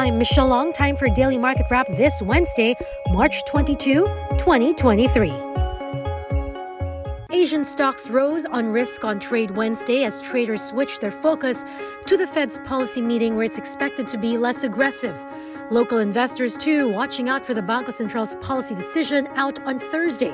I'm Michelle Long. Time for Daily Market Wrap this Wednesday, March 22, 2023. Asian stocks rose on risk on trade Wednesday as traders switched their focus to the Fed's policy meeting where it's expected to be less aggressive. Local investors, too, watching out for the Bangko Sentral's policy decision out on Thursday.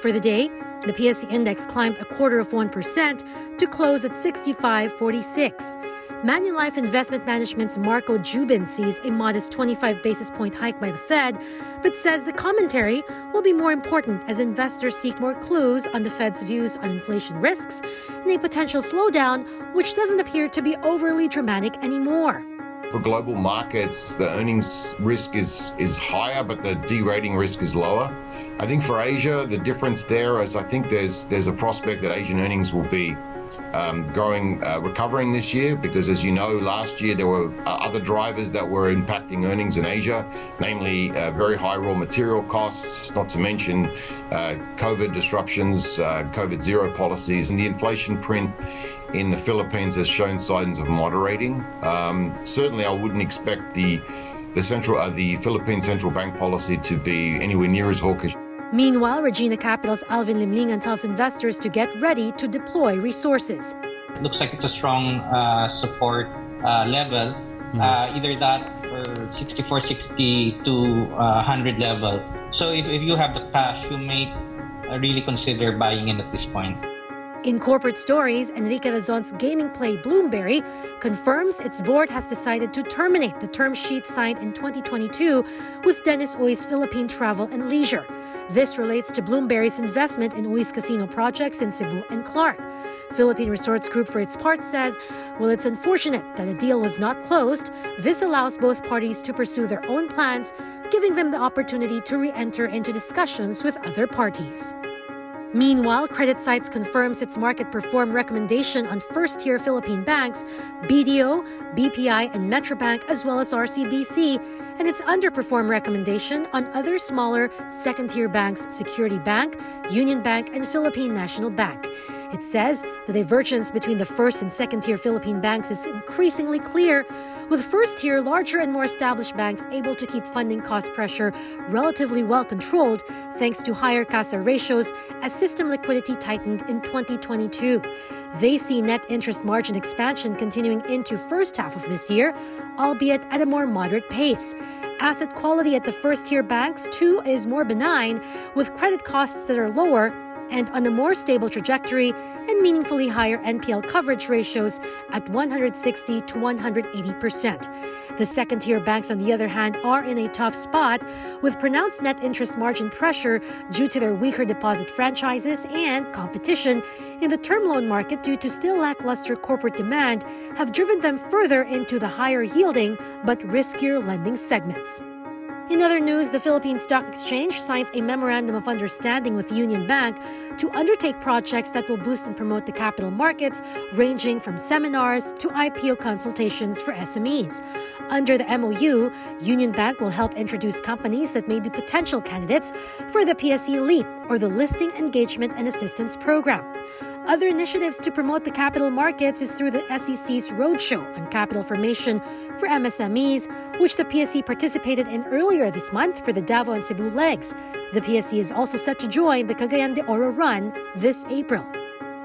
For the day, the PSE index climbed a quarter of 1% to close at 65.46. Manulife Investment Management's Marco Jubin sees a modest 25 basis point hike by the Fed, but says the commentary will be more important as investors seek more clues on the Fed's views on inflation risks and a potential slowdown, which doesn't appear to be overly dramatic anymore. For global markets, the earnings risk is is higher, but the derating risk is lower. I think for Asia, the difference there is I think there's there's a prospect that Asian earnings will be um, growing, uh, recovering this year because, as you know, last year there were uh, other drivers that were impacting earnings in Asia, namely uh, very high raw material costs, not to mention uh, COVID disruptions, uh, COVID zero policies, and the inflation print in the Philippines has shown signs of moderating. Um, certainly, I wouldn't expect the the central uh, the Philippine central bank policy to be anywhere near as hawkish. Meanwhile, Regina Capital's Alvin Limlingan tells investors to get ready to deploy resources. It looks like it's a strong uh, support uh, level, mm. uh, either that or 64, 60 to 100 uh, level. So if, if you have the cash, you may uh, really consider buying in at this point. In corporate stories, Enrique Razon's gaming play Bloomberry confirms its board has decided to terminate the term sheet signed in 2022 with Dennis Uy's Philippine Travel and Leisure. This relates to Bloomberry's investment in Uy's casino projects in Cebu and Clark. Philippine Resorts Group, for its part, says, while it's unfortunate that a deal was not closed, this allows both parties to pursue their own plans, giving them the opportunity to re enter into discussions with other parties. Meanwhile, CreditSights confirms its market perform recommendation on first tier Philippine banks, BDO, BPI, and Metrobank, as well as RCBC, and its underperform recommendation on other smaller second tier banks, Security Bank, Union Bank, and Philippine National Bank. It says the divergence between the first and second tier Philippine banks is increasingly clear, with first tier, larger, and more established banks able to keep funding cost pressure relatively well controlled thanks to higher CASA ratios as system liquidity tightened in 2022. They see net interest margin expansion continuing into first half of this year, albeit at a more moderate pace. Asset quality at the first tier banks, too, is more benign, with credit costs that are lower and on a more stable trajectory and meaningfully higher NPL coverage ratios at 160 to 180%. The second tier banks, on the other hand, are in a tough spot with pronounced net interest margin pressure due to their weaker deposit franchises and competition in the term loan market due to still lackluster corporate demand have driven them further into the higher yielding but riskier lending segments. In other news, the Philippine Stock Exchange signs a memorandum of understanding with Union Bank to undertake projects that will boost and promote the capital markets, ranging from seminars to IPO consultations for SMEs. Under the MOU, Union Bank will help introduce companies that may be potential candidates for the PSE LEAP or the Listing Engagement and Assistance Program. Other initiatives to promote the capital markets is through the SEC's Roadshow on Capital Formation for MSMEs, which the PSE participated in earlier this month for the Davao and Cebu legs. The PSE is also set to join the Cagayan de Oro Run this April.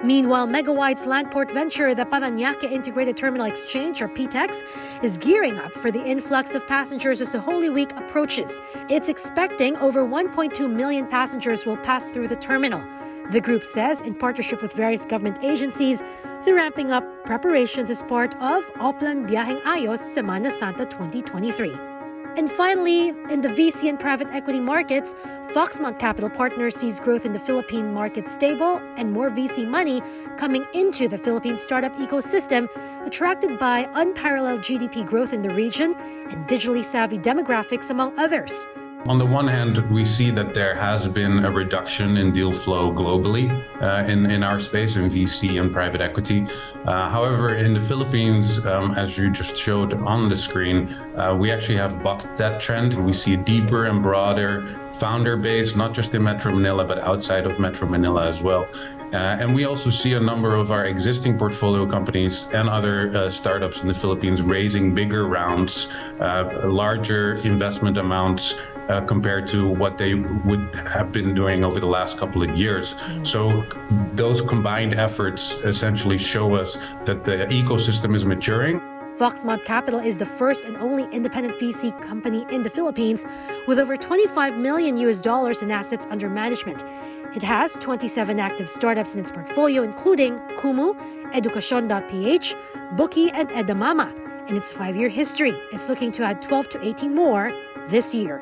Meanwhile, Megawide's landport venture, the Parañaque Integrated Terminal Exchange, or PITX, is gearing up for the influx of passengers as the Holy Week approaches. It's expecting over 1.2 million passengers will pass through the terminal. The group says, in partnership with various government agencies, they're ramping up preparations is part of Oplan Biyaheng Ayos Semana Santa 2023. And finally, in the VC and private equity markets, Foxmont Capital Partners sees growth in the Philippine market stable and more VC money coming into the Philippine startup ecosystem, attracted by unparalleled GDP growth in the region and digitally savvy demographics, among others. On the one hand, we see that there has been a reduction in deal flow globally uh, in, in our space, in VC and private equity. Uh, however, in the Philippines, um, as you just showed on the screen, uh, we actually have bucked that trend. We see a deeper and broader founder base, not just in Metro Manila, but outside of Metro Manila as well. Uh, and we also see a number of our existing portfolio companies and other uh, startups in the Philippines raising bigger rounds, uh, larger investment amounts uh, compared to what they would have been doing over the last couple of years. Mm. So those combined efforts essentially show us that the ecosystem is maturing. Foxmont Capital is the first and only independent VC company in the Philippines with over 25 million US dollars in assets under management. It has 27 active startups in its portfolio, including Kumu, Edukasyon.ph, Booky, and Edamama. In its five year history, it's looking to add 12 to 18 more this year.